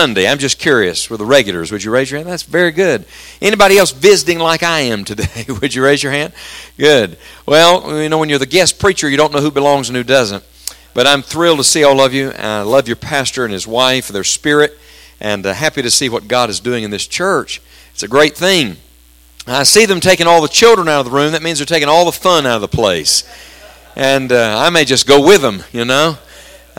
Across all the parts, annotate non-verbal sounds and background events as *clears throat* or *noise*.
Sunday? I'm just curious. With the regulars, would you raise your hand? That's very good. Anybody else visiting like I am today? *laughs* would you raise your hand? Good. Well, you know, when you're the guest preacher, you don't know who belongs and who doesn't. But I'm thrilled to see all of you. I love your pastor and his wife, their spirit, and uh, happy to see what God is doing in this church. It's a great thing. I see them taking all the children out of the room. That means they're taking all the fun out of the place. And uh, I may just go with them, you know.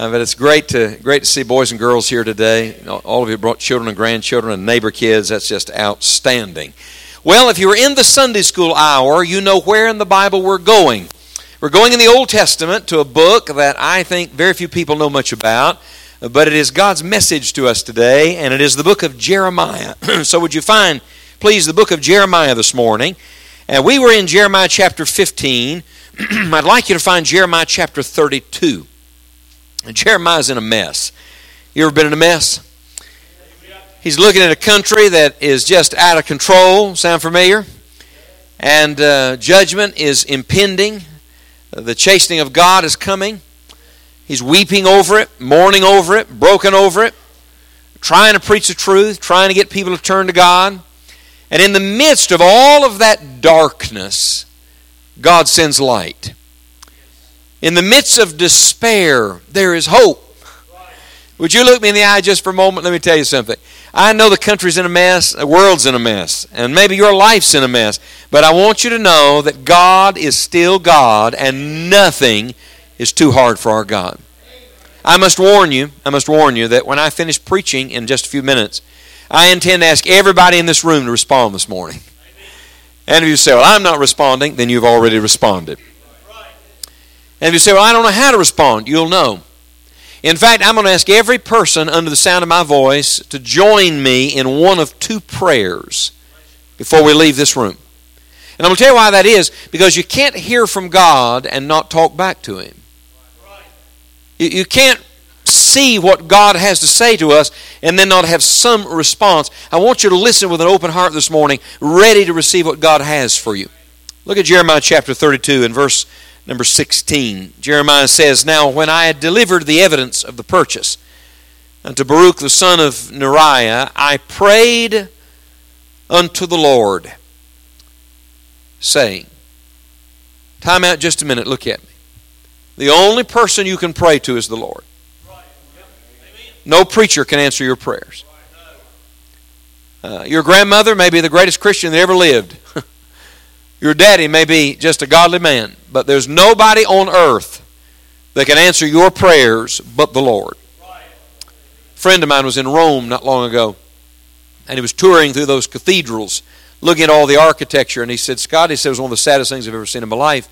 Uh, but it's great to great to see boys and girls here today. All of you brought children and grandchildren and neighbor kids. That's just outstanding. Well, if you were in the Sunday school hour, you know where in the Bible we're going. We're going in the Old Testament to a book that I think very few people know much about, but it is God's message to us today, and it is the book of Jeremiah. *clears throat* so, would you find, please, the book of Jeremiah this morning? And we were in Jeremiah chapter 15. *clears throat* I'd like you to find Jeremiah chapter 32. And Jeremiah's in a mess. You ever been in a mess? He's looking at a country that is just out of control. Sound familiar? And uh, judgment is impending. The chastening of God is coming. He's weeping over it, mourning over it, broken over it, trying to preach the truth, trying to get people to turn to God. And in the midst of all of that darkness, God sends light. In the midst of despair, there is hope. Would you look me in the eye just for a moment? Let me tell you something. I know the country's in a mess, the world's in a mess, and maybe your life's in a mess, but I want you to know that God is still God and nothing is too hard for our God. I must warn you, I must warn you that when I finish preaching in just a few minutes, I intend to ask everybody in this room to respond this morning. And if you say, Well, I'm not responding, then you've already responded. And if you say, Well, I don't know how to respond, you'll know. In fact, I'm going to ask every person under the sound of my voice to join me in one of two prayers before we leave this room. And I'm going to tell you why that is because you can't hear from God and not talk back to Him. You, you can't see what God has to say to us and then not have some response. I want you to listen with an open heart this morning, ready to receive what God has for you. Look at Jeremiah chapter 32 and verse number 16. Jeremiah says, Now when I had delivered the evidence of the purchase unto Baruch the son of Neriah, I prayed unto the Lord, saying, Time out just a minute, look at me. The only person you can pray to is the Lord. No preacher can answer your prayers. Uh, your grandmother may be the greatest Christian that ever lived. *laughs* Your daddy may be just a godly man, but there's nobody on earth that can answer your prayers but the Lord. A friend of mine was in Rome not long ago, and he was touring through those cathedrals, looking at all the architecture, and he said, Scott, he said, it was one of the saddest things I've ever seen in my life.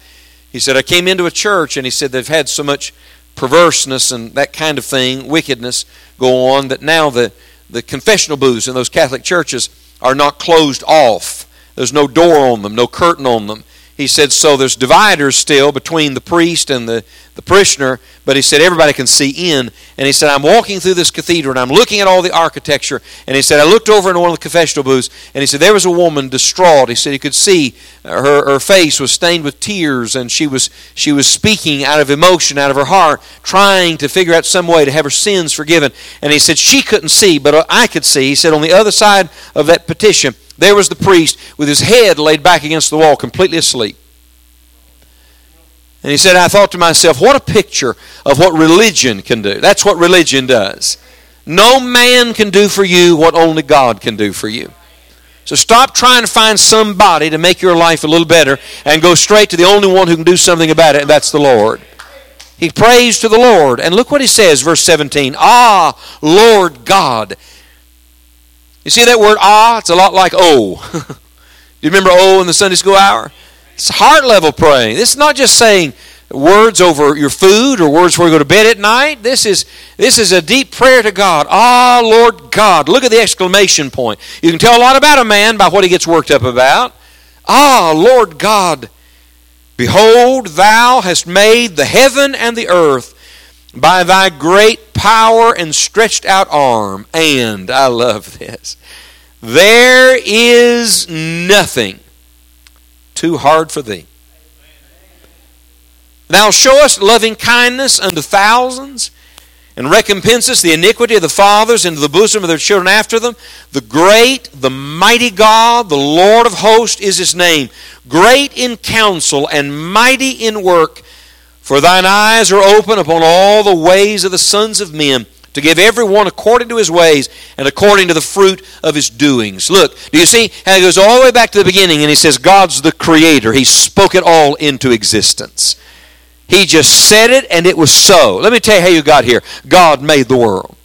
He said, I came into a church, and he said, they've had so much perverseness and that kind of thing, wickedness go on, that now the, the confessional booths in those Catholic churches are not closed off there's no door on them, no curtain on them. He said, so there's dividers still between the priest and the, the parishioner, but he said everybody can see in. And he said, I'm walking through this cathedral and I'm looking at all the architecture. And he said, I looked over into one of the confessional booths and he said, there was a woman distraught. He said he could see uh, her, her face was stained with tears and she was, she was speaking out of emotion, out of her heart, trying to figure out some way to have her sins forgiven. And he said she couldn't see, but I could see. He said on the other side of that petition, there was the priest with his head laid back against the wall, completely asleep. And he said, I thought to myself, what a picture of what religion can do. That's what religion does. No man can do for you what only God can do for you. So stop trying to find somebody to make your life a little better and go straight to the only one who can do something about it, and that's the Lord. He prays to the Lord. And look what he says, verse 17 Ah, Lord God, you see that word ah? It's a lot like oh. *laughs* You remember oh in the Sunday school hour? It's heart level praying. This is not just saying words over your food or words before you go to bed at night. This is this is a deep prayer to God. Ah, Lord God. Look at the exclamation point. You can tell a lot about a man by what he gets worked up about. Ah, Lord God. Behold, thou hast made the heaven and the earth by thy great power and stretched out arm. And, I love this, there is nothing too hard for thee. Thou showest loving kindness unto thousands, and recompenseth the iniquity of the fathers into the bosom of their children after them. The great, the mighty God, the Lord of hosts is his name. Great in counsel and mighty in work. For thine eyes are open upon all the ways of the sons of men to give every one according to his ways and according to the fruit of his doings. Look, do you see how he goes all the way back to the beginning and he says, God's the creator. He spoke it all into existence. He just said it and it was so. Let me tell you how you got here. God made the world.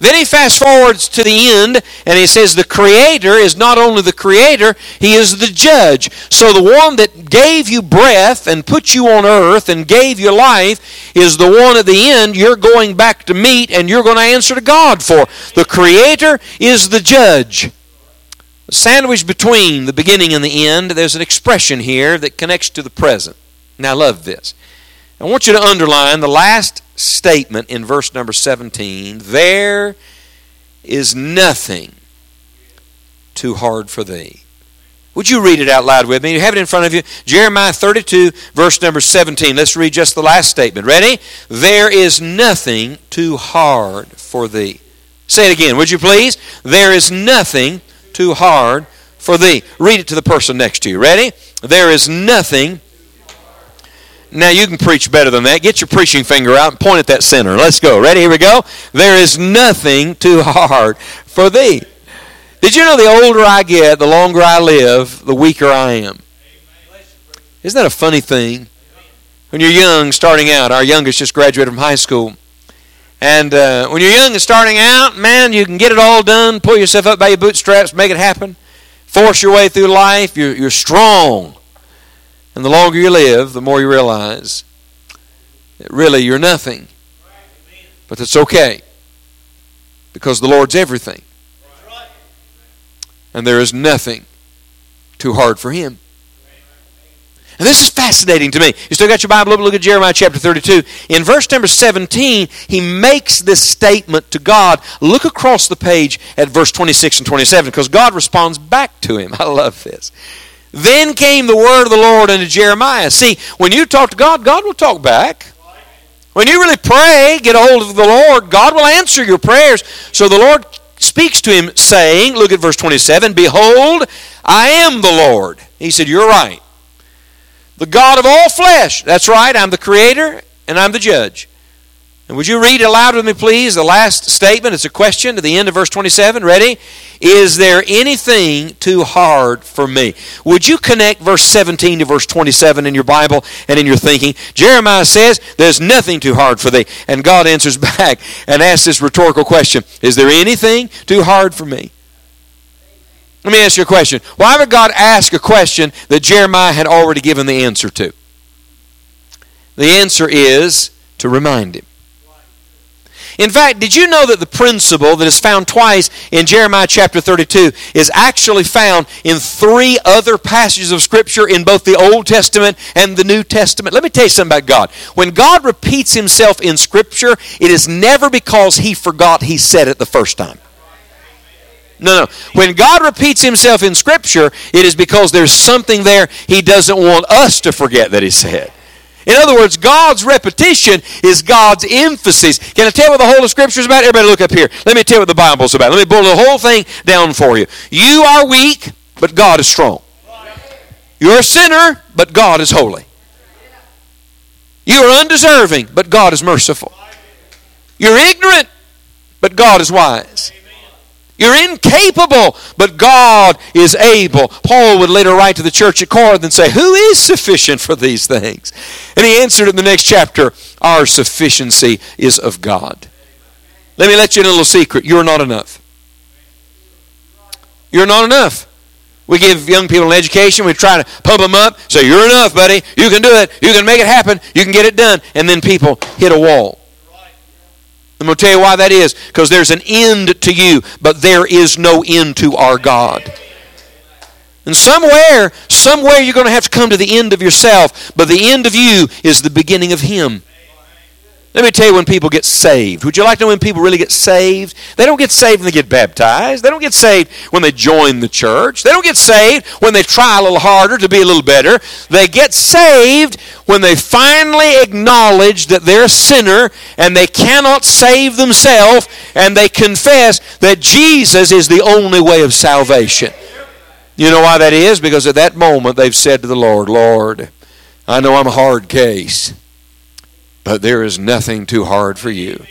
Then he fast forwards to the end and he says the creator is not only the creator, he is the judge. So the one that gave you breath and put you on earth and gave you life is the one at the end you're going back to meet and you're going to answer to God for. The creator is the judge. Sandwiched between the beginning and the end, there's an expression here that connects to the present. Now, I love this. I want you to underline the last statement in verse number 17. There is nothing too hard for thee. Would you read it out loud with me? You have it in front of you. Jeremiah 32, verse number 17. Let's read just the last statement. Ready? There is nothing too hard for thee. Say it again, would you please? There is nothing too hard for thee. Read it to the person next to you. Ready? There is nothing now you can preach better than that. Get your preaching finger out and point at that center. Let's go. Ready? Here we go. There is nothing too hard for thee. Did you know the older I get, the longer I live, the weaker I am? Isn't that a funny thing? When you're young, starting out, our youngest just graduated from high school. And uh, when you're young and starting out, man, you can get it all done, pull yourself up by your bootstraps, make it happen, force your way through life. You're, you're strong. And the longer you live, the more you realize that really you're nothing. But that's okay. Because the Lord's everything. And there is nothing too hard for Him. And this is fascinating to me. You still got your Bible? Look at Jeremiah chapter 32. In verse number 17, he makes this statement to God. Look across the page at verse 26 and 27 because God responds back to him. *laughs* I love this. Then came the word of the Lord unto Jeremiah. See, when you talk to God, God will talk back. When you really pray, get a hold of the Lord, God will answer your prayers. So the Lord speaks to him, saying, Look at verse 27 Behold, I am the Lord. He said, You're right. The God of all flesh. That's right. I'm the creator and I'm the judge. And would you read aloud with me, please, the last statement? It's a question to the end of verse 27. Ready? Is there anything too hard for me? Would you connect verse 17 to verse 27 in your Bible and in your thinking? Jeremiah says, There's nothing too hard for thee. And God answers *laughs* back and asks this rhetorical question Is there anything too hard for me? Let me ask you a question. Why would God ask a question that Jeremiah had already given the answer to? The answer is to remind him. In fact, did you know that the principle that is found twice in Jeremiah chapter 32 is actually found in three other passages of Scripture in both the Old Testament and the New Testament? Let me tell you something about God. When God repeats himself in Scripture, it is never because he forgot he said it the first time. No, no. When God repeats himself in Scripture, it is because there's something there he doesn't want us to forget that he said. In other words, God's repetition is God's emphasis. Can I tell you what the whole of Scripture is about? Everybody look up here. Let me tell you what the Bible's about. Let me boil the whole thing down for you. You are weak, but God is strong. You're a sinner, but God is holy. You are undeserving, but God is merciful. You're ignorant, but God is wise. You're incapable, but God is able. Paul would later write to the church at Corinth and say, Who is sufficient for these things? And he answered in the next chapter, Our sufficiency is of God. Let me let you in a little secret. You're not enough. You're not enough. We give young people an education. We try to pump them up. Say, You're enough, buddy. You can do it. You can make it happen. You can get it done. And then people hit a wall. I'm going to tell you why that is. Because there's an end to you, but there is no end to our God. And somewhere, somewhere you're going to have to come to the end of yourself, but the end of you is the beginning of Him. Let me tell you when people get saved. Would you like to know when people really get saved? They don't get saved when they get baptized. They don't get saved when they join the church. They don't get saved when they try a little harder to be a little better. They get saved when they finally acknowledge that they're a sinner and they cannot save themselves and they confess that Jesus is the only way of salvation. You know why that is? Because at that moment they've said to the Lord, Lord, I know I'm a hard case. But there is nothing too hard for you.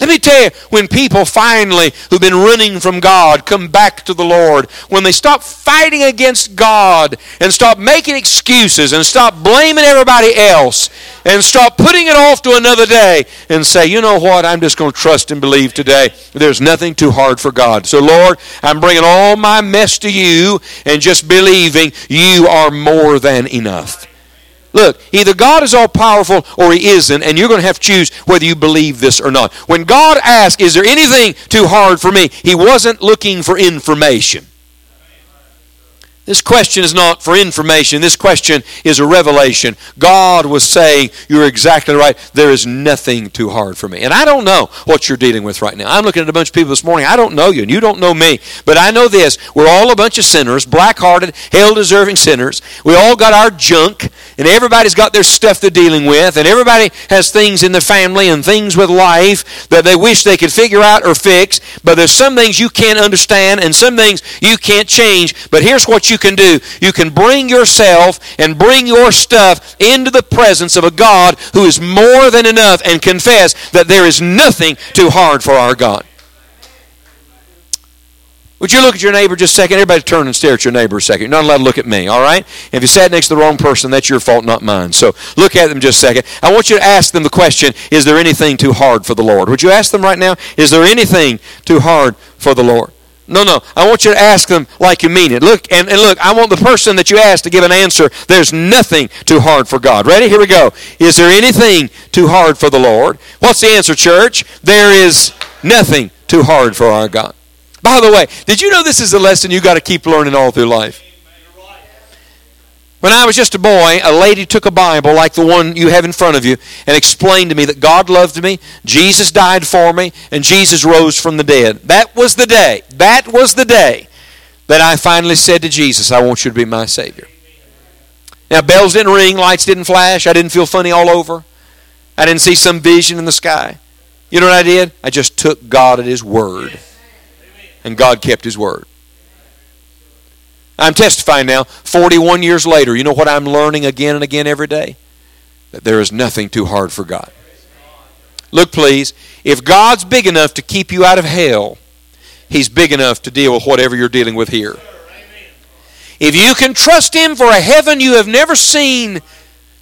Let me tell you, when people finally, who've been running from God, come back to the Lord, when they stop fighting against God and stop making excuses and stop blaming everybody else and stop putting it off to another day and say, you know what, I'm just going to trust and believe today. There's nothing too hard for God. So, Lord, I'm bringing all my mess to you and just believing you are more than enough. Look, either God is all powerful or He isn't, and you're going to have to choose whether you believe this or not. When God asked, Is there anything too hard for me? He wasn't looking for information. This question is not for information. This question is a revelation. God was saying, You're exactly right. There is nothing too hard for me. And I don't know what you're dealing with right now. I'm looking at a bunch of people this morning. I don't know you, and you don't know me. But I know this. We're all a bunch of sinners, black hearted, hell deserving sinners. We all got our junk, and everybody's got their stuff they're dealing with, and everybody has things in their family and things with life that they wish they could figure out or fix. But there's some things you can't understand, and some things you can't change. But here's what you you can do. You can bring yourself and bring your stuff into the presence of a God who is more than enough and confess that there is nothing too hard for our God. Would you look at your neighbor just a second? Everybody turn and stare at your neighbor a second. You're not allowed to look at me, all right? If you sat next to the wrong person, that's your fault, not mine. So look at them just a second. I want you to ask them the question Is there anything too hard for the Lord? Would you ask them right now? Is there anything too hard for the Lord? No, no. I want you to ask them like you mean it. Look, and, and look, I want the person that you ask to give an answer. There's nothing too hard for God. Ready? Here we go. Is there anything too hard for the Lord? What's the answer, church? There is nothing too hard for our God. By the way, did you know this is a lesson you got to keep learning all through life? When I was just a boy, a lady took a Bible like the one you have in front of you and explained to me that God loved me, Jesus died for me, and Jesus rose from the dead. That was the day. That was the day that I finally said to Jesus, I want you to be my Savior. Now, bells didn't ring, lights didn't flash, I didn't feel funny all over, I didn't see some vision in the sky. You know what I did? I just took God at His word, and God kept His word. I'm testifying now, 41 years later. You know what I'm learning again and again every day? That there is nothing too hard for God. Look, please, if God's big enough to keep you out of hell, He's big enough to deal with whatever you're dealing with here. If you can trust Him for a heaven you have never seen,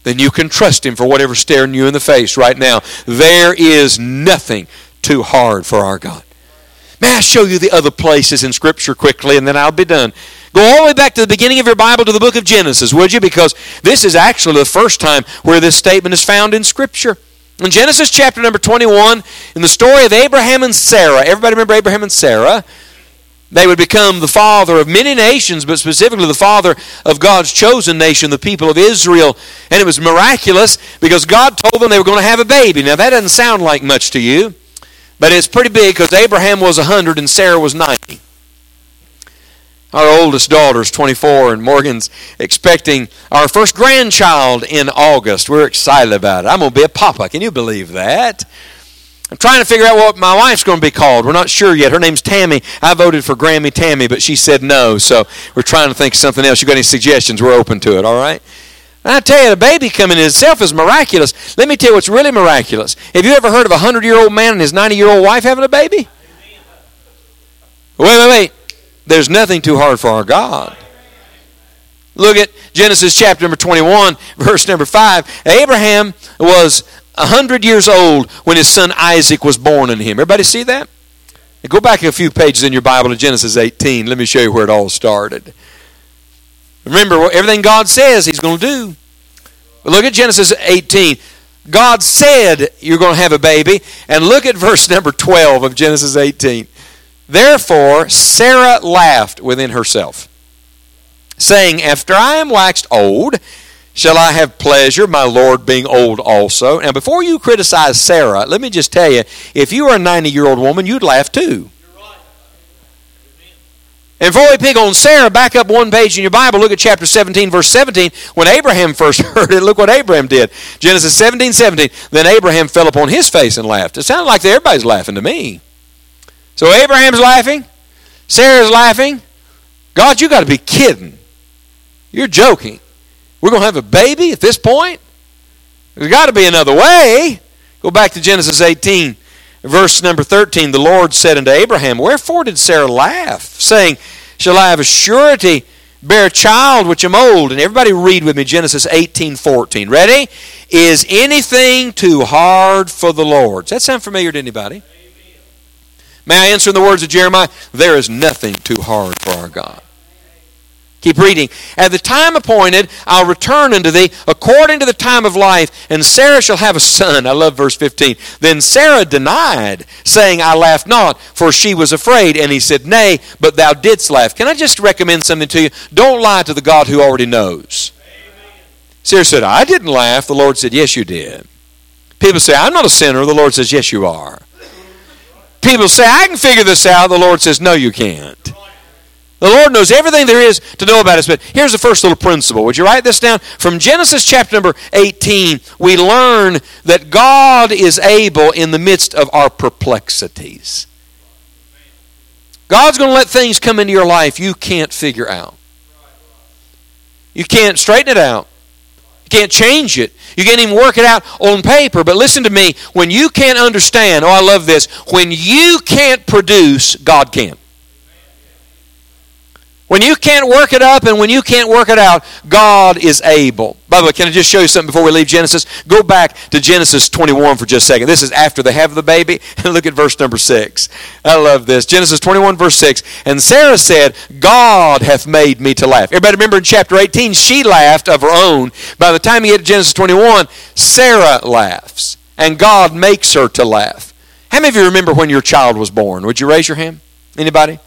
then you can trust Him for whatever's staring you in the face right now. There is nothing too hard for our God. May I show you the other places in Scripture quickly, and then I'll be done. Go all the way back to the beginning of your Bible to the book of Genesis, would you? Because this is actually the first time where this statement is found in Scripture. In Genesis chapter number 21, in the story of Abraham and Sarah, everybody remember Abraham and Sarah? They would become the father of many nations, but specifically the father of God's chosen nation, the people of Israel. And it was miraculous because God told them they were going to have a baby. Now, that doesn't sound like much to you, but it's pretty big because Abraham was 100 and Sarah was 90. Our oldest daughter's 24, and Morgan's expecting our first grandchild in August. We're excited about it. I'm going to be a papa. Can you believe that? I'm trying to figure out what my wife's going to be called. We're not sure yet. Her name's Tammy. I voted for Grammy Tammy, but she said no, so we're trying to think of something else. You got any suggestions? We're open to it, all right? I tell you, the baby coming in itself is miraculous. Let me tell you what's really miraculous. Have you ever heard of a 100 year old man and his 90 year old wife having a baby? Wait, wait, wait. There's nothing too hard for our God. Look at Genesis chapter number 21, *laughs* verse number 5. Abraham was 100 years old when his son Isaac was born in him. Everybody see that? Go back a few pages in your Bible to Genesis 18. Let me show you where it all started. Remember, everything God says He's going to do. But look at Genesis 18. God said you're going to have a baby. And look at verse *laughs* number 12 of Genesis 18. Therefore, Sarah laughed within herself, saying, After I am waxed old, shall I have pleasure, my Lord being old also? Now, before you criticize Sarah, let me just tell you if you were a 90 year old woman, you'd laugh too. And before we pick on Sarah, back up one page in your Bible, look at chapter 17, verse 17. When Abraham first *laughs* heard it, look what Abraham did. Genesis 17, 17. Then Abraham fell upon his face and laughed. It sounded like everybody's laughing to me. So Abraham's laughing, Sarah's laughing. God, you got to be kidding. You're joking. We're going to have a baby at this point? There's got to be another way. Go back to Genesis 18, verse number 13. The Lord said unto Abraham, Wherefore did Sarah laugh, saying, Shall I have a surety bear a child which am old? And everybody read with me Genesis 18, 14. Ready? Is anything too hard for the Lord? Does that sound familiar to anybody? May I answer in the words of Jeremiah? There is nothing too hard for our God. Keep reading. At the time appointed, I'll return unto thee according to the time of life, and Sarah shall have a son. I love verse 15. Then Sarah denied, saying, I laughed not, for she was afraid. And he said, Nay, but thou didst laugh. Can I just recommend something to you? Don't lie to the God who already knows. Sarah said, I didn't laugh. The Lord said, Yes, you did. People say, I'm not a sinner. The Lord says, Yes, you are. People say, I can figure this out. The Lord says, No, you can't. The Lord knows everything there is to know about us. But here's the first little principle. Would you write this down? From Genesis chapter number 18, we learn that God is able in the midst of our perplexities. God's going to let things come into your life you can't figure out. You can't straighten it out. You can't change it. You can't even work it out on paper. But listen to me. When you can't understand, oh, I love this. When you can't produce, God can. When you can't work it up and when you can't work it out, God is able. By the way, can I just show you something before we leave Genesis? Go back to Genesis 21 for just a second. This is after they have the baby. *laughs* Look at verse number 6. I love this. Genesis 21, verse 6. And Sarah said, God hath made me to laugh. Everybody remember in chapter 18, she laughed of her own. By the time you get to Genesis 21, Sarah laughs. And God makes her to laugh. How many of you remember when your child was born? Would you raise your hand? Anybody?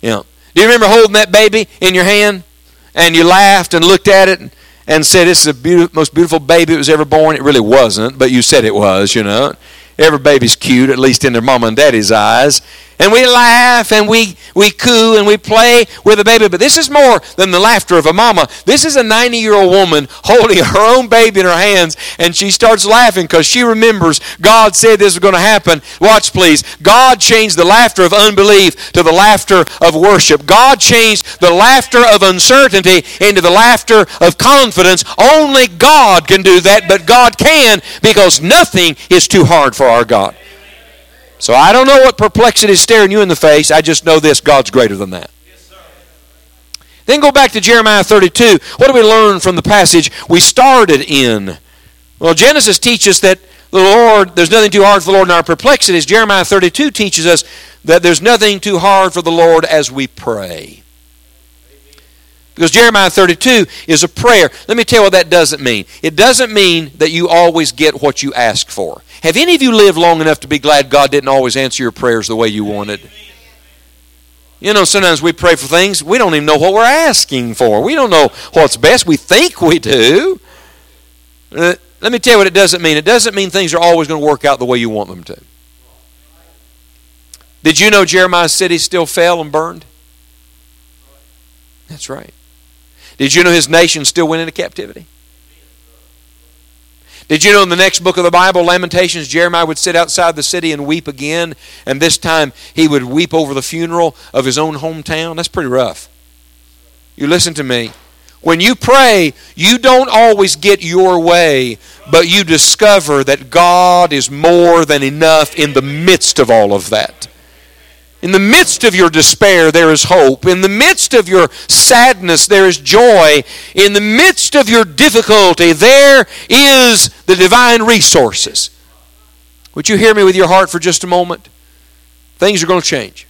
Yeah. Do you remember holding that baby in your hand and you laughed and looked at it and, said, This is the most beautiful baby that was ever born? It really wasn't, but you said it was, you know. Every baby's cute, at least in their mama and daddy's eyes and we laugh and we, we coo and we play with a baby. But this is more than the laughter of a mama. This is a 90 year old woman holding *laughs* her own baby in her hands and she starts laughing because she remembers God said this was going to happen. Watch, please. God changed the laughter of unbelief to the laughter of worship. God changed the laughter of uncertainty into the laughter of confidence. Only God can do that, but God can because nothing is too hard for our God. So I don't know what perplexity is staring you in the face. I just know this God's greater than that. then go back to Jeremiah 32. What do we learn from the passage we started in? Well, Genesis teaches that the Lord, there's nothing too hard for the Lord in our perplexities. Jeremiah 32 teaches us that there's nothing too hard for the Lord as we pray. Because Jeremiah 32 is a prayer. Let me tell you what that doesn't mean. It doesn't mean that you always get what you ask for. Have any of you lived long enough to be glad God didn't always answer your prayers the way you wanted? You know, sometimes we pray for things we don't even know what we're asking for. We don't know what's best. We think we do. Uh, let me tell you what it doesn't mean. It doesn't mean things are always going to work out the way you want them to. Did you know Jeremiah's city still fell and burned? That's right. Did you know his nation still went into captivity? Did you know in the next book of the Bible, Lamentations, Jeremiah would sit outside the city and weep again, and this time he would weep over the funeral of his own hometown? That's pretty rough. You listen to me. When you pray, you don't always get your way, but you discover that God is more than enough in the midst of all of that. In the midst of your despair, there is hope. In the midst of your sadness, there is joy. In the midst of your difficulty, there is the divine resources. Would you hear me with your heart for just a moment? Things are going to change.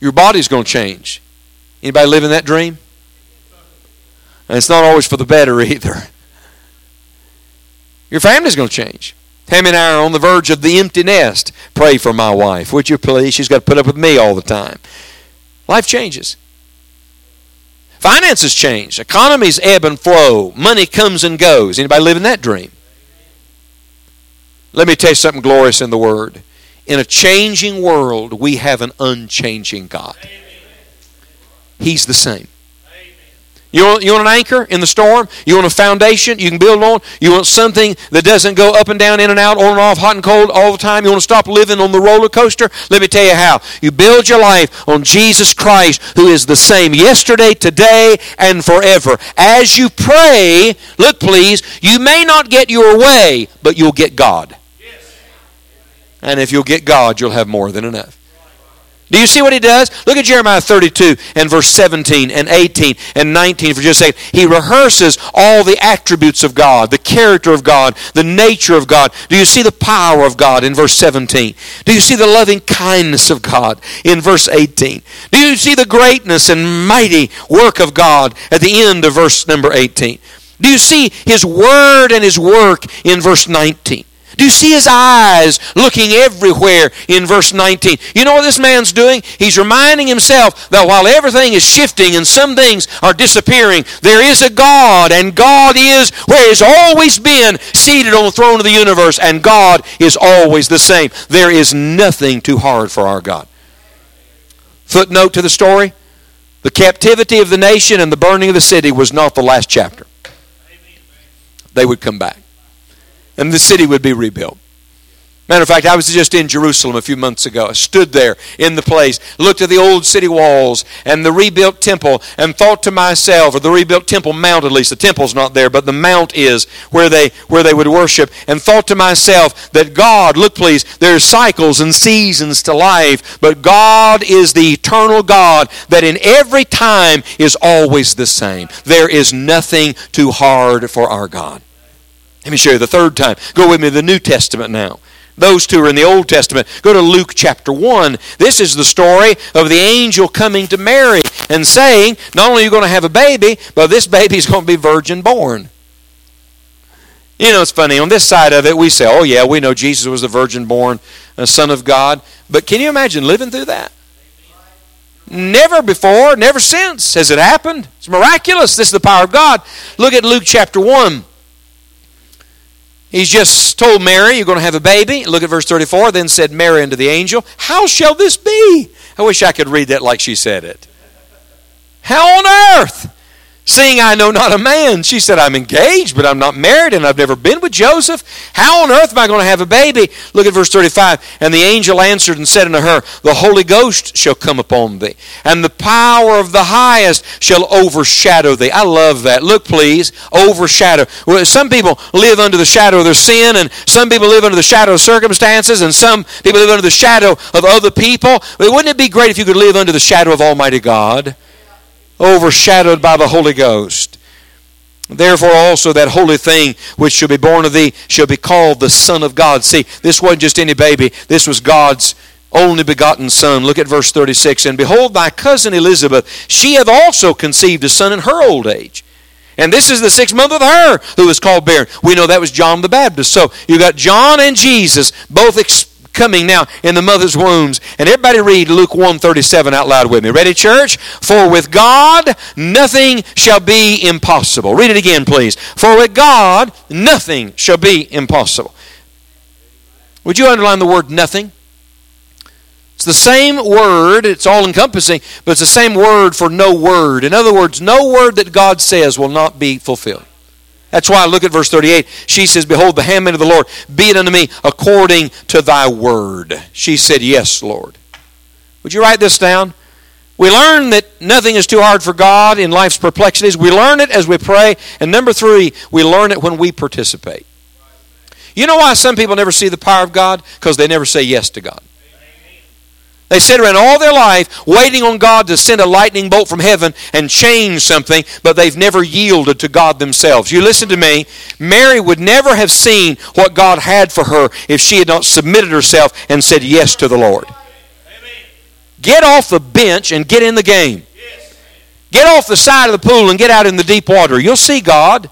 Your body's going to change. Anybody living that dream? And it's not always for the better *laughs* either. Your family's going to change. Tammy and I are on the verge of the empty nest. Pray for my wife, would you please? She's got to put up with me all the time. Life changes. Finances change. Economies ebb and flow. Money comes and goes. Anybody living that dream? Let me tell you something glorious in the Word. In a changing world, we have an unchanging God. He's the same. You want, you want an anchor in the storm? You want a foundation you can build on? You want something that doesn't go up and down, in and out, on and off, hot and cold all the time? You want to stop living on the roller coaster? Let me tell you how. You build your life on Jesus Christ, who is the same yesterday, today, and forever. As you pray, look please, you may not get your way, but you'll get God. And if you'll get God, you'll have more than enough. Do you see what he does? Look at Jeremiah 32 and verse 17 and 18 and 19 for just a second. He rehearses all the attributes of God, the character of God, the nature of God. Do you see the power of God in verse 17? Do you see the loving kindness of God in verse 18? Do you see the greatness and mighty work of God at the end of verse number 18? Do you see his word and his work in verse 19? Do you see his eyes looking everywhere in verse 19? You know what this man's doing? He's reminding himself that while everything is shifting and some things are disappearing, there is a God, and God is where He's always been, seated on the throne of the universe, and God is always the same. There is nothing too hard for our God. Footnote to the story the captivity of the nation and the burning of the city was not the last chapter. They would come back and the city would be rebuilt. Matter of fact, I was just in Jerusalem a few months ago. I stood there in the place, looked at the old city walls and the rebuilt temple, and thought to myself, or the rebuilt temple mount at least, the temple's not there, but the mount is where they where they would worship, and thought to myself that God, look please, there's cycles and seasons to life, but God is the eternal God that in every time is always the same. There is nothing too hard for our God. Let me show you the third time. Go with me to the New Testament now. Those two are in the Old Testament. Go to Luke chapter 1. This is the story of the angel coming to Mary and saying, Not only are you going to have a baby, but this baby is going to be virgin born. You know, it's funny. On this side of it, we say, Oh, yeah, we know Jesus was the virgin born a Son of God. But can you imagine living through that? Never before, never since has it happened. It's miraculous. This is the power of God. Look at Luke chapter 1. He's just told Mary, You're going to have a baby. Look at verse 34. Then said Mary unto the angel, How shall this be? I wish I could read that like she said it. How on earth? Seeing I know not a man, she said, I'm engaged, but I'm not married, and I've never been with Joseph. How on earth am I going to have a baby? Look at verse 35. And the angel answered and said unto her, The Holy Ghost shall come upon thee, and the power of the highest shall overshadow thee. I love that. Look, please, overshadow. Well, some people live under the shadow of their sin, and some people live under the shadow of circumstances, and some people live under the shadow of other people. But wouldn't it be great if you could live under the shadow of Almighty God? Overshadowed by the Holy Ghost. Therefore, also that holy thing which shall be born of thee shall be called the Son of God. See, this wasn't just any baby, this was God's only begotten Son. Look at verse 36. And behold, thy cousin Elizabeth, she hath also conceived a son in her old age. And this is the sixth month of her who was called barren. We know that was John the Baptist. So you got John and Jesus both coming now in the mother's wombs. And everybody read Luke 137 out loud with me. Ready, church? For with God nothing shall be impossible. Read it again, please. For with God nothing shall be impossible. Would you underline the word nothing? It's the same word, it's all encompassing, but it's the same word for no word. In other words, no word that God says will not be fulfilled. That's why I look at verse 38. She says, Behold, the handmaid of the Lord, be it unto me according to thy word. She said, Yes, Lord. Would you write this down? We learn that nothing is too hard for God in life's perplexities. We learn it as we pray. And number three, we learn it when we participate. You know why some people never see the power of God? Because they never say yes to God. They sit around all their life waiting on God to send a lightning bolt from heaven and change something, but they've never yielded to God themselves. You listen to me. Mary would never have seen what God had for her if she had not submitted herself and said yes to the Lord. Get off the bench and get in the game. Get off the side of the pool and get out in the deep water. You'll see God.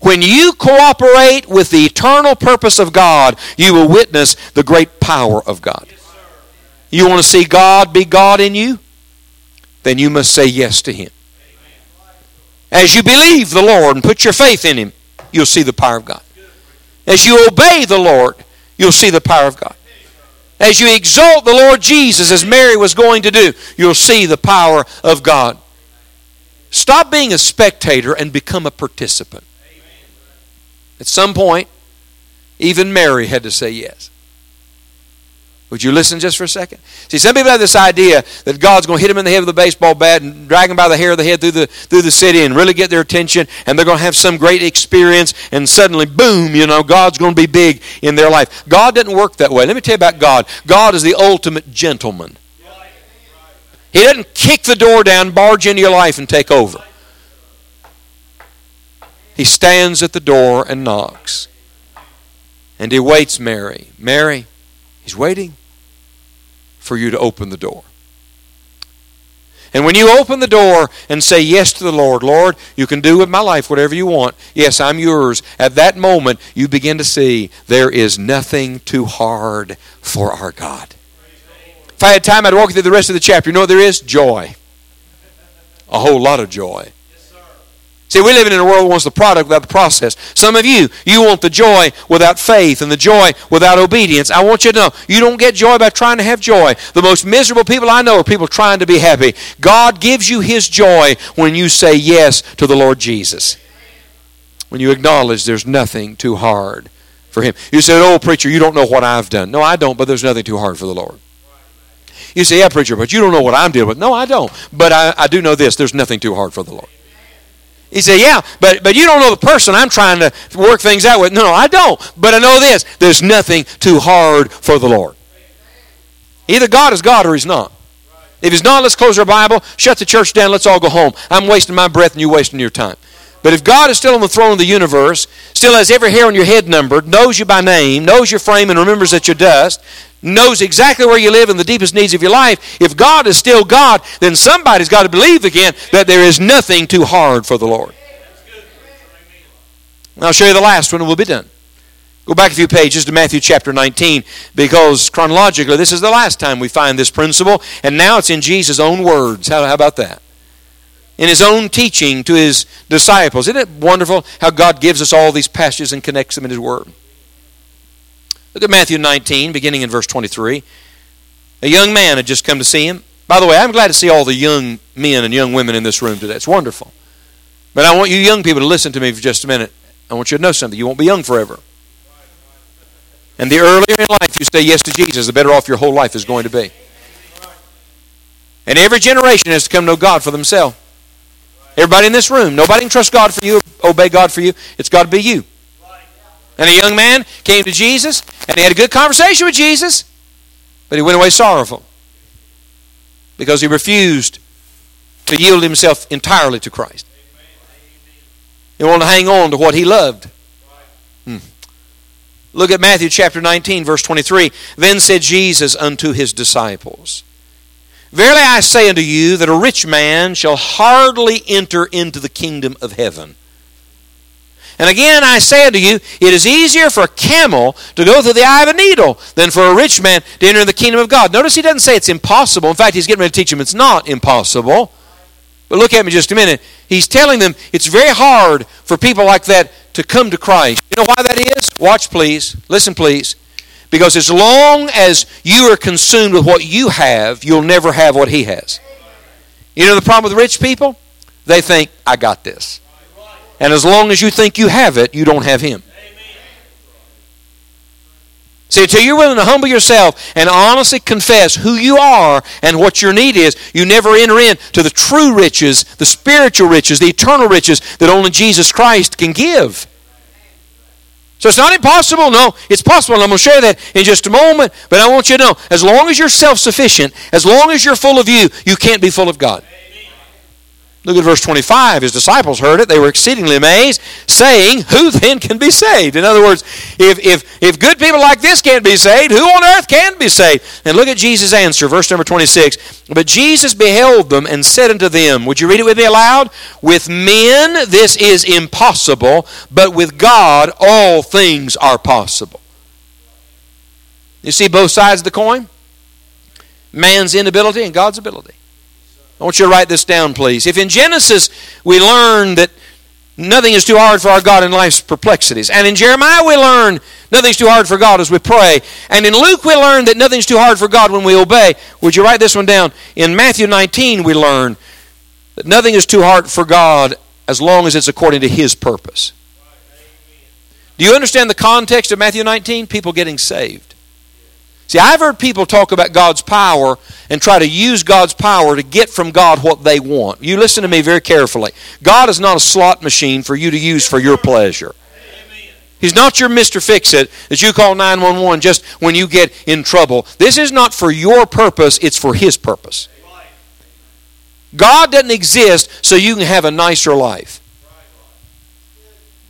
When you cooperate with the eternal purpose of God, you will witness the great power of God. You want to see God be God in you? Then you must say yes to Him. As you believe the Lord and put your faith in Him, you'll see the power of God. As you obey the Lord, you'll see the power of God. As you exalt the Lord Jesus, as Mary was going to do, you'll see the power of God. Stop being a spectator and become a participant. At some point, even Mary had to say yes. Would you listen just for a second? See, some people have this idea that God's going to hit them in the head with a baseball bat and drag them by the hair of the head through the, through the city and really get their attention, and they're going to have some great experience, and suddenly, boom, you know, God's going to be big in their life. God doesn't work that way. Let me tell you about God. God is the ultimate gentleman. He doesn't kick the door down, barge into your life, and take over. He stands at the door and knocks. And he waits Mary. Mary, he's waiting for you to open the door. And when you open the door and say yes to the Lord, Lord, you can do with my life whatever you want. Yes, I'm yours. At that moment, you begin to see there is nothing too hard for our God. If I had time, I'd walk through the rest of the chapter. You know what there is? Joy. A whole lot of joy. See, we live in a world that wants the product without the process. Some of you, you want the joy without faith and the joy without obedience. I want you to know, you don't get joy by trying to have joy. The most miserable people I know are people trying to be happy. God gives you His joy when you say yes to the Lord Jesus. When you acknowledge there's nothing too hard for Him. You said, oh, preacher, you don't know what I've done. No, I don't, but there's nothing too hard for the Lord. You say, yeah, preacher, but you don't know what I'm dealing with. No, I don't. But I, I do know this there's nothing too hard for the Lord. He said, Yeah, but, but you don't know the person I'm trying to work things out with. No, no, I don't. But I know this there's nothing too hard for the Lord. Either God is God or He's not. If He's not, let's close our Bible, shut the church down, let's all go home. I'm wasting my breath and you're wasting your time. But if God is still on the throne of the universe, still has every hair on your head numbered, knows you by name, knows your frame, and remembers that you're dust, knows exactly where you live and the deepest needs of your life, if God is still God, then somebody's got to believe again that there is nothing too hard for the Lord. I'll show you the last one and we'll be done. Go back a few pages to Matthew chapter 19 because chronologically this is the last time we find this principle and now it's in Jesus' own words. How, how about that? In his own teaching to his disciples. Isn't it wonderful how God gives us all these passages and connects them in his word? Look at Matthew 19, beginning in verse 23. A young man had just come to see him. By the way, I'm glad to see all the young men and young women in this room today. It's wonderful. But I want you young people to listen to me for just a minute. I want you to know something. You won't be young forever. And the earlier in life you say yes to Jesus, the better off your whole life is going to be. And every generation has to come to know God for themselves. Everybody in this room, nobody can trust God for you, obey God for you. It's got to be you. And a young man came to Jesus, and he had a good conversation with Jesus, but he went away sorrowful because he refused to yield himself entirely to Christ. He wanted to hang on to what he loved. Hmm. Look at Matthew chapter 19, verse 23. Then said Jesus unto his disciples, Verily I say unto you that a rich man shall hardly enter into the kingdom of heaven. And again, I say unto you, it is easier for a camel to go through the eye of a needle than for a rich man to enter the kingdom of God. Notice he doesn't say it's impossible. In fact, he's getting ready to teach them it's not impossible. But look at me just a minute. He's telling them it's very hard for people like that to come to Christ. You know why that is? Watch, please. Listen, please. Because as long as you are consumed with what you have, you'll never have what he has. You know the problem with rich people? They think, I got this. And as long as you think you have it, you don't have Him. See, until you're willing to humble yourself and honestly confess who you are and what your need is, you never enter into the true riches, the spiritual riches, the eternal riches that only Jesus Christ can give. So it's not impossible. No, it's possible. And I'm going to share that in just a moment. But I want you to know, as long as you're self-sufficient, as long as you're full of you, you can't be full of God. Look at verse 25. His disciples heard it. They were exceedingly amazed, saying, Who then can be saved? In other words, if, if, if good people like this can't be saved, who on earth can be saved? And look at Jesus' answer, verse number 26. But Jesus beheld them and said unto them, Would you read it with me aloud? With men this is impossible, but with God all things are possible. You see both sides of the coin? Man's inability and God's ability. I want you to write this down, please. If in Genesis we learn that nothing is too hard for our God in life's perplexities, and in Jeremiah we learn nothing's too hard for God as we pray, and in Luke we learn that nothing's too hard for God when we obey, would you write this one down? In Matthew 19 we learn that nothing is too hard for God as long as it's according to His purpose. Do you understand the context of Matthew 19? People getting saved. See, I've heard people talk about God's power and try to use God's power to get from God what they want. You listen to me very carefully. God is not a slot machine for you to use for your pleasure. He's not your Mr. Fix It that you call 911 just when you get in trouble. This is not for your purpose, it's for His purpose. God doesn't exist so you can have a nicer life.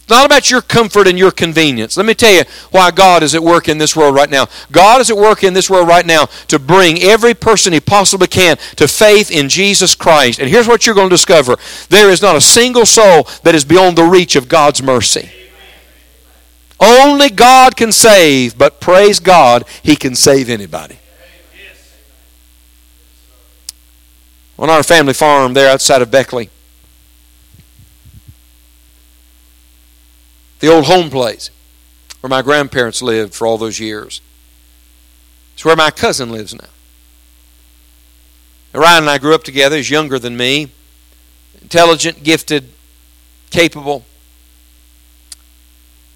It's not about your comfort and your convenience. Let me tell you why God is at work in this world right now. God is at work in this world right now to bring every person he possibly can to faith in Jesus Christ. And here's what you're going to discover there is not a single soul that is beyond the reach of God's mercy. Only God can save, but praise God, He can save anybody. On our family farm there outside of Beckley, the old home place where my grandparents lived for all those years. It's where my cousin lives now. Ryan and I grew up together. He's younger than me, intelligent, gifted, capable.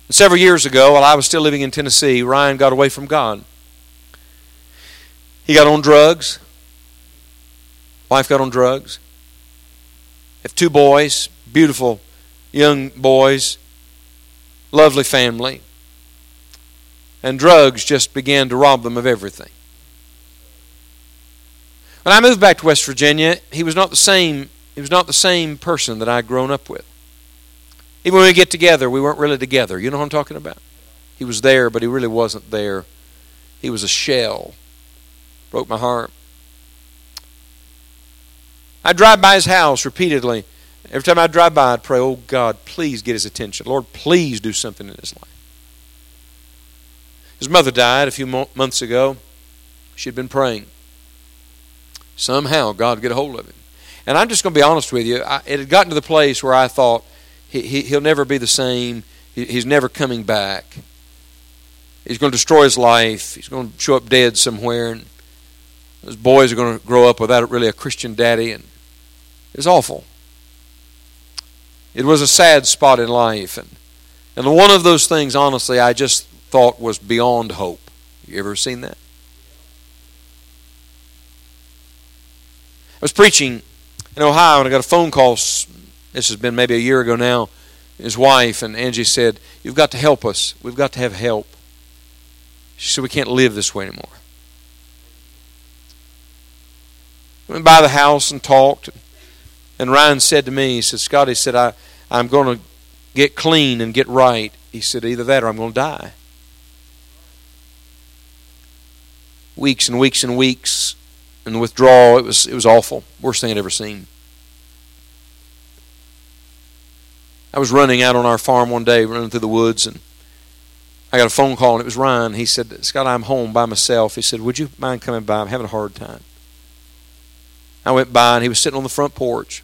And several years ago, while I was still living in Tennessee, Ryan got away from God. He got on drugs. Wife got on drugs. Have two boys, beautiful young boys lovely family. And drugs just began to rob them of everything. When I moved back to West Virginia, he was not the same he was not the same person that I'd grown up with. Even when we get together, we weren't really together. You know what I'm talking about? He was there, but he really wasn't there. He was a shell. Broke my heart. I drive by his house repeatedly Every time I drive by, I'd pray, oh God, please get his attention. Lord, please do something in his life. His mother died a few months ago. She'd been praying. Somehow, God get a hold of him. And I'm just going to be honest with you. I, it had gotten to the place where I thought he, he, he'll never be the same. He, he's never coming back. He's going to destroy his life. He's going to show up dead somewhere. And those boys are going to grow up without really a Christian daddy. And it's awful. It was a sad spot in life. And, and one of those things, honestly, I just thought was beyond hope. You ever seen that? I was preaching in Ohio and I got a phone call. This has been maybe a year ago now. His wife and Angie said, You've got to help us. We've got to have help. She said, We can't live this way anymore. Went by the house and talked. And Ryan said to me, he said, Scott, he said, I, I'm going to get clean and get right. He said, either that or I'm going to die. Weeks and weeks and weeks and withdrawal. It was, it was awful. Worst thing I'd ever seen. I was running out on our farm one day, running through the woods, and I got a phone call, and it was Ryan. He said, Scott, I'm home by myself. He said, Would you mind coming by? I'm having a hard time. I went by, and he was sitting on the front porch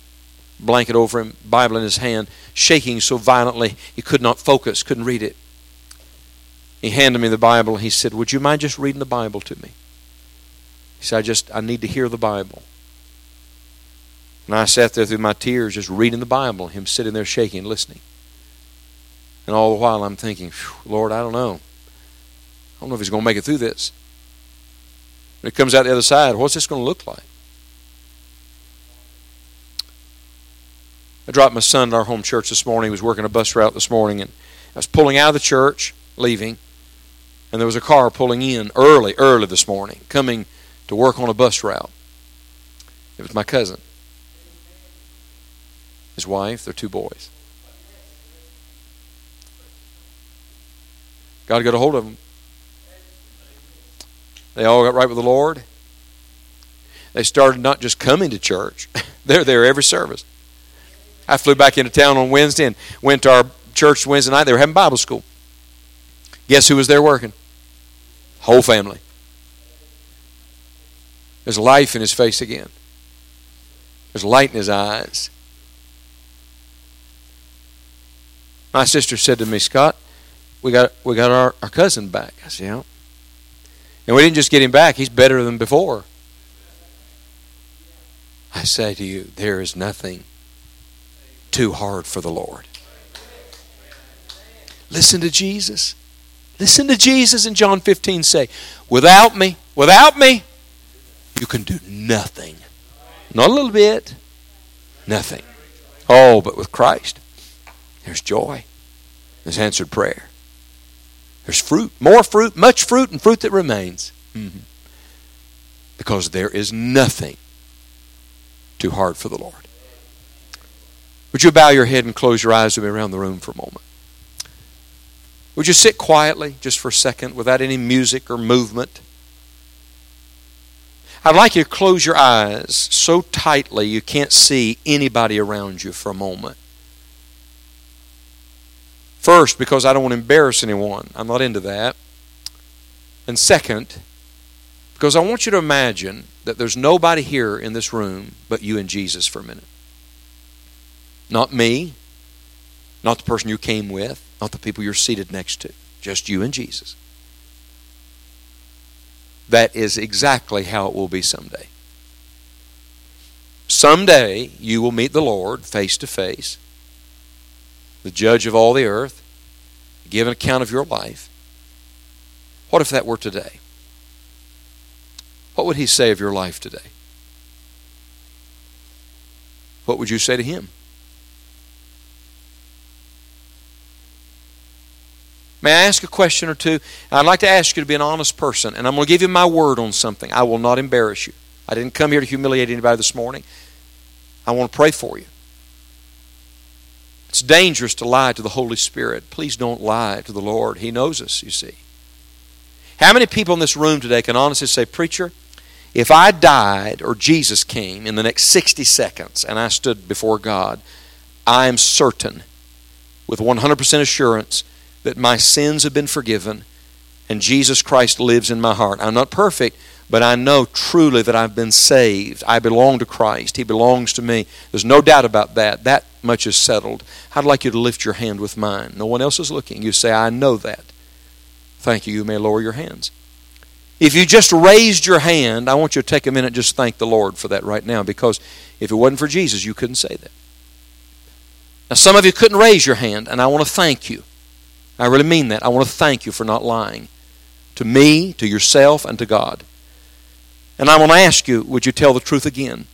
blanket over him, Bible in his hand, shaking so violently he could not focus, couldn't read it. He handed me the Bible. He said, Would you mind just reading the Bible to me? He said, I just, I need to hear the Bible. And I sat there through my tears just reading the Bible, him sitting there shaking, listening. And all the while I'm thinking, Lord, I don't know. I don't know if he's going to make it through this. When it comes out the other side, what's this going to look like? I dropped my son at our home church this morning. He was working a bus route this morning, and I was pulling out of the church, leaving, and there was a car pulling in early, early this morning, coming to work on a bus route. It was my cousin, his wife, their two boys. God got a hold of them. They all got right with the Lord. They started not just coming to church, *laughs* they're there every service. I flew back into town on Wednesday and went to our church Wednesday night. They were having Bible school. Guess who was there working? Whole family. There's life in his face again. There's light in his eyes. My sister said to me, Scott, we got we got our, our cousin back. I said, yeah. And we didn't just get him back, he's better than before. I say to you, there is nothing too hard for the Lord. Listen to Jesus. Listen to Jesus in John 15 say, Without me, without me, you can do nothing. Not a little bit, nothing. Oh, but with Christ, there's joy, there's answered prayer, there's fruit, more fruit, much fruit, and fruit that remains. Mm-hmm. Because there is nothing too hard for the Lord. Would you bow your head and close your eyes with me around the room for a moment? Would you sit quietly just for a second without any music or movement? I'd like you to close your eyes so tightly you can't see anybody around you for a moment. First, because I don't want to embarrass anyone. I'm not into that. And second, because I want you to imagine that there's nobody here in this room but you and Jesus for a minute. Not me, not the person you came with, not the people you're seated next to, just you and Jesus. That is exactly how it will be someday. Someday you will meet the Lord face to face, the judge of all the earth, give an account of your life. What if that were today? What would he say of your life today? What would you say to him? May I ask a question or two? I'd like to ask you to be an honest person, and I'm going to give you my word on something. I will not embarrass you. I didn't come here to humiliate anybody this morning. I want to pray for you. It's dangerous to lie to the Holy Spirit. Please don't lie to the Lord. He knows us, you see. How many people in this room today can honestly say, Preacher, if I died or Jesus came in the next 60 seconds and I stood before God, I am certain, with 100% assurance, that my sins have been forgiven and Jesus Christ lives in my heart. I'm not perfect, but I know truly that I've been saved. I belong to Christ. He belongs to me. There's no doubt about that. That much is settled. I'd like you to lift your hand with mine. No one else is looking. You say, I know that. Thank you. You may lower your hands. If you just raised your hand, I want you to take a minute just thank the Lord for that right now because if it wasn't for Jesus, you couldn't say that. Now, some of you couldn't raise your hand, and I want to thank you. I really mean that. I want to thank you for not lying to me, to yourself, and to God. And I want to ask you, would you tell the truth again?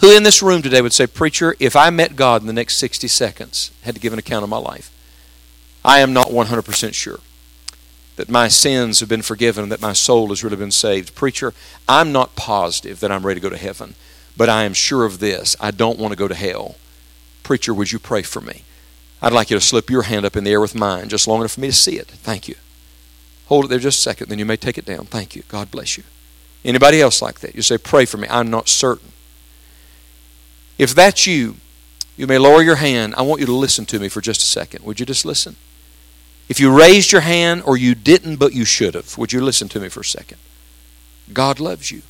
Who in this room today would say, Preacher, if I met God in the next 60 seconds, had to give an account of my life, I am not 100% sure that my sins have been forgiven and that my soul has really been saved. Preacher, I'm not positive that I'm ready to go to heaven, but I am sure of this. I don't want to go to hell. Preacher, would you pray for me? I'd like you to slip your hand up in the air with mine just long enough for me to see it. Thank you. Hold it there just a second, then you may take it down. Thank you. God bless you. Anybody else like that? You say, Pray for me. I'm not certain. If that's you, you may lower your hand. I want you to listen to me for just a second. Would you just listen? If you raised your hand or you didn't, but you should have, would you listen to me for a second? God loves you.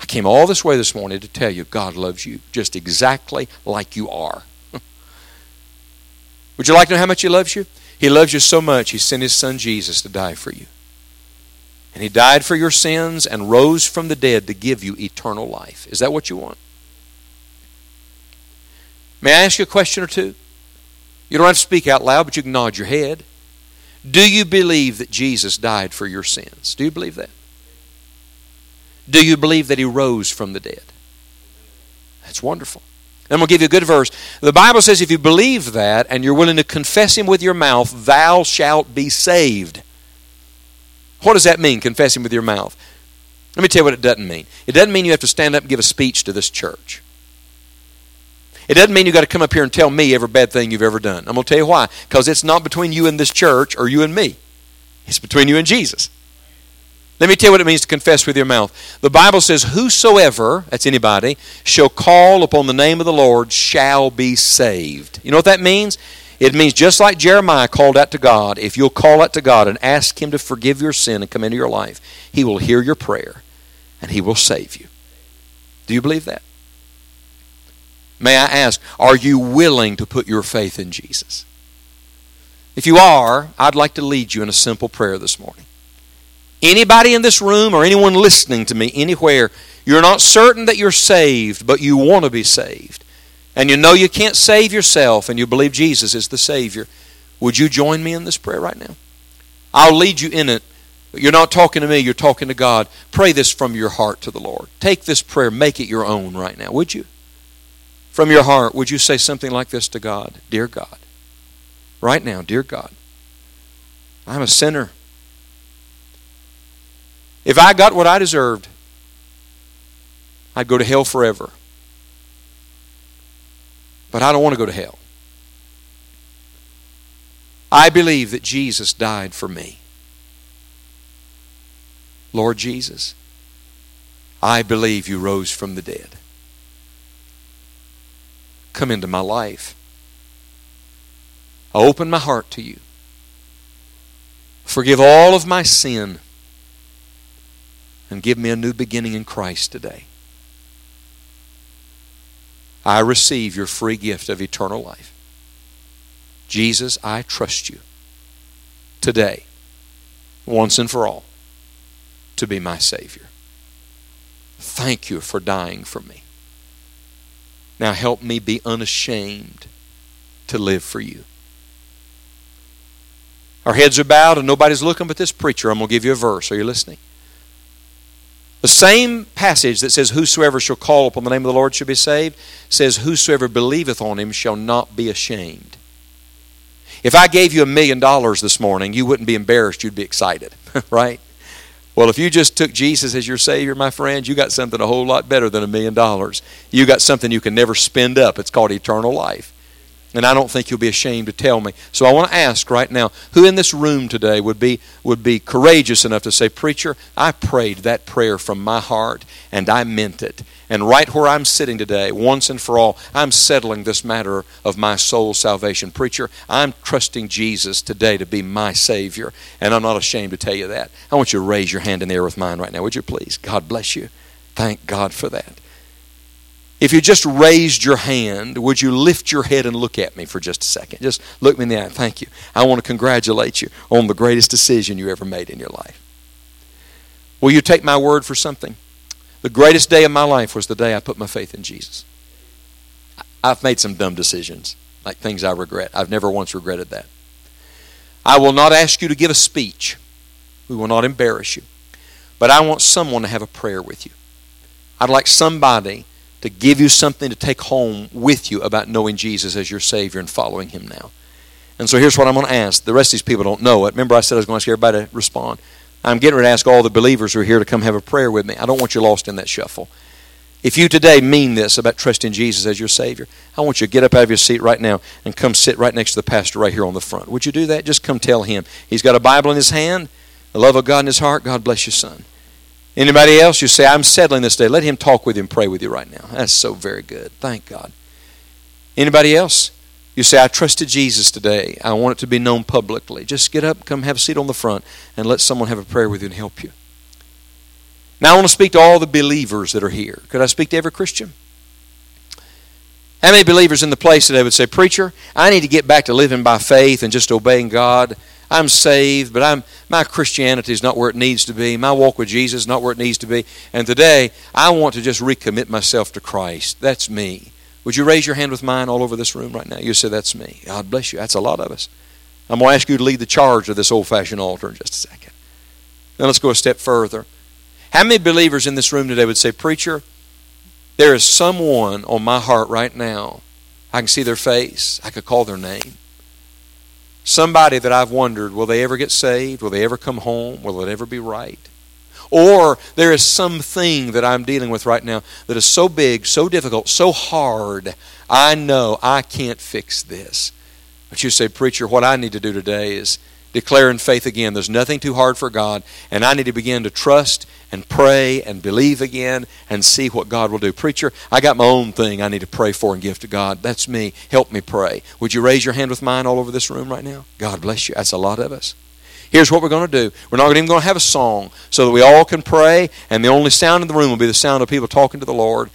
I came all this way this morning to tell you God loves you just exactly like you are. Would you like to know how much He loves you? He loves you so much, He sent His Son Jesus to die for you. And He died for your sins and rose from the dead to give you eternal life. Is that what you want? May I ask you a question or two? You don't have to speak out loud, but you can nod your head. Do you believe that Jesus died for your sins? Do you believe that? Do you believe that He rose from the dead? That's wonderful. I'm going to give you a good verse. The Bible says if you believe that and you're willing to confess Him with your mouth, thou shalt be saved. What does that mean, confessing with your mouth? Let me tell you what it doesn't mean. It doesn't mean you have to stand up and give a speech to this church. It doesn't mean you've got to come up here and tell me every bad thing you've ever done. I'm going to tell you why. Because it's not between you and this church or you and me, it's between you and Jesus. Let me tell you what it means to confess with your mouth. The Bible says, Whosoever, that's anybody, shall call upon the name of the Lord shall be saved. You know what that means? It means just like Jeremiah called out to God, if you'll call out to God and ask Him to forgive your sin and come into your life, He will hear your prayer and He will save you. Do you believe that? may I ask, are you willing to put your faith in Jesus? If you are, I'd like to lead you in a simple prayer this morning. Anybody in this room or anyone listening to me anywhere, you're not certain that you're saved, but you want to be saved. And you know you can't save yourself and you believe Jesus is the Savior. Would you join me in this prayer right now? I'll lead you in it. But you're not talking to me, you're talking to God. Pray this from your heart to the Lord. Take this prayer, make it your own right now, would you? From your heart, would you say something like this to God? Dear God, right now, dear God, I'm a sinner. If I got what I deserved, I'd go to hell forever. But I don't want to go to hell. I believe that Jesus died for me. Lord Jesus, I believe you rose from the dead. Come into my life. I open my heart to you. Forgive all of my sin and give me a new beginning in Christ today. I receive your free gift of eternal life. Jesus, I trust you today, once and for all, to be my Savior. Thank you for dying for me. Now help me be unashamed to live for you. Our heads are bowed and nobody's looking but this preacher. I'm going to give you a verse. Are you listening? The same passage that says, Whosoever shall call upon the name of the Lord shall be saved, says, Whosoever believeth on him shall not be ashamed. If I gave you a million dollars this morning, you wouldn't be embarrassed, you'd be excited, *laughs* right? Well, if you just took Jesus as your Savior, my friends, you got something a whole lot better than a million dollars. You got something you can never spend up. It's called eternal life. And I don't think you'll be ashamed to tell me. So I want to ask right now, who in this room today would be would be courageous enough to say, "Preacher, I prayed that prayer from my heart and I meant it." And right where I'm sitting today, once and for all, I'm settling this matter of my soul salvation. Preacher, I'm trusting Jesus today to be my Savior, and I'm not ashamed to tell you that. I want you to raise your hand in the air with mine right now, would you please? God bless you. Thank God for that. If you just raised your hand, would you lift your head and look at me for just a second? Just look me in the eye. Thank you. I want to congratulate you on the greatest decision you ever made in your life. Will you take my word for something? The greatest day of my life was the day I put my faith in Jesus. I've made some dumb decisions, like things I regret. I've never once regretted that. I will not ask you to give a speech. We will not embarrass you. But I want someone to have a prayer with you. I'd like somebody to give you something to take home with you about knowing Jesus as your Savior and following Him now. And so here's what I'm going to ask. The rest of these people don't know it. Remember, I said I was going to ask everybody to respond. I'm getting ready to ask all the believers who are here to come have a prayer with me. I don't want you lost in that shuffle. If you today mean this about trusting Jesus as your Savior, I want you to get up out of your seat right now and come sit right next to the pastor right here on the front. Would you do that? Just come tell him. He's got a Bible in his hand, the love of God in his heart. God bless your son. Anybody else? You say, I'm settling this day. Let him talk with you and pray with you right now. That's so very good. Thank God. Anybody else? You say, I trusted Jesus today. I want it to be known publicly. Just get up, come have a seat on the front, and let someone have a prayer with you and help you. Now, I want to speak to all the believers that are here. Could I speak to every Christian? How many believers in the place today would say, Preacher, I need to get back to living by faith and just obeying God? I'm saved, but I'm my Christianity is not where it needs to be. My walk with Jesus is not where it needs to be. And today, I want to just recommit myself to Christ. That's me. Would you raise your hand with mine all over this room right now? You say, That's me. God bless you. That's a lot of us. I'm going to ask you to lead the charge of this old fashioned altar in just a second. Now let's go a step further. How many believers in this room today would say, Preacher, there is someone on my heart right now. I can see their face, I could call their name. Somebody that I've wondered, will they ever get saved? Will they ever come home? Will it ever be right? Or there is something that I'm dealing with right now that is so big, so difficult, so hard, I know I can't fix this. But you say, Preacher, what I need to do today is declare in faith again. There's nothing too hard for God, and I need to begin to trust and pray and believe again and see what God will do. Preacher, I got my own thing I need to pray for and give to God. That's me. Help me pray. Would you raise your hand with mine all over this room right now? God bless you. That's a lot of us. Here's what we're going to do. We're not even going to have a song so that we all can pray, and the only sound in the room will be the sound of people talking to the Lord.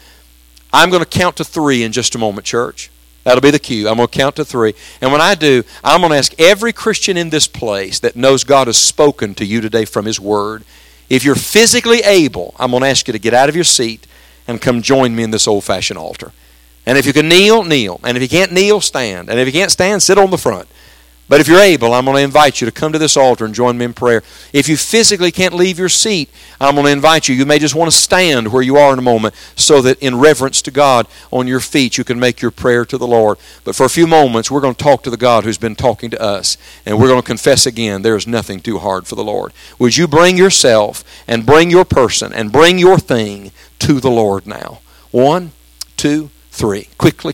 I'm going to count to three in just a moment, church. That'll be the cue. I'm going to count to three. And when I do, I'm going to ask every Christian in this place that knows God has spoken to you today from His Word. If you're physically able, I'm going to ask you to get out of your seat and come join me in this old fashioned altar. And if you can kneel, kneel. And if you can't kneel, stand. And if you can't stand, sit on the front. But if you're able, I'm going to invite you to come to this altar and join me in prayer. If you physically can't leave your seat, I'm going to invite you. You may just want to stand where you are in a moment so that in reverence to God on your feet you can make your prayer to the Lord. But for a few moments, we're going to talk to the God who's been talking to us. And we're going to confess again there is nothing too hard for the Lord. Would you bring yourself and bring your person and bring your thing to the Lord now? One, two, three. Quickly.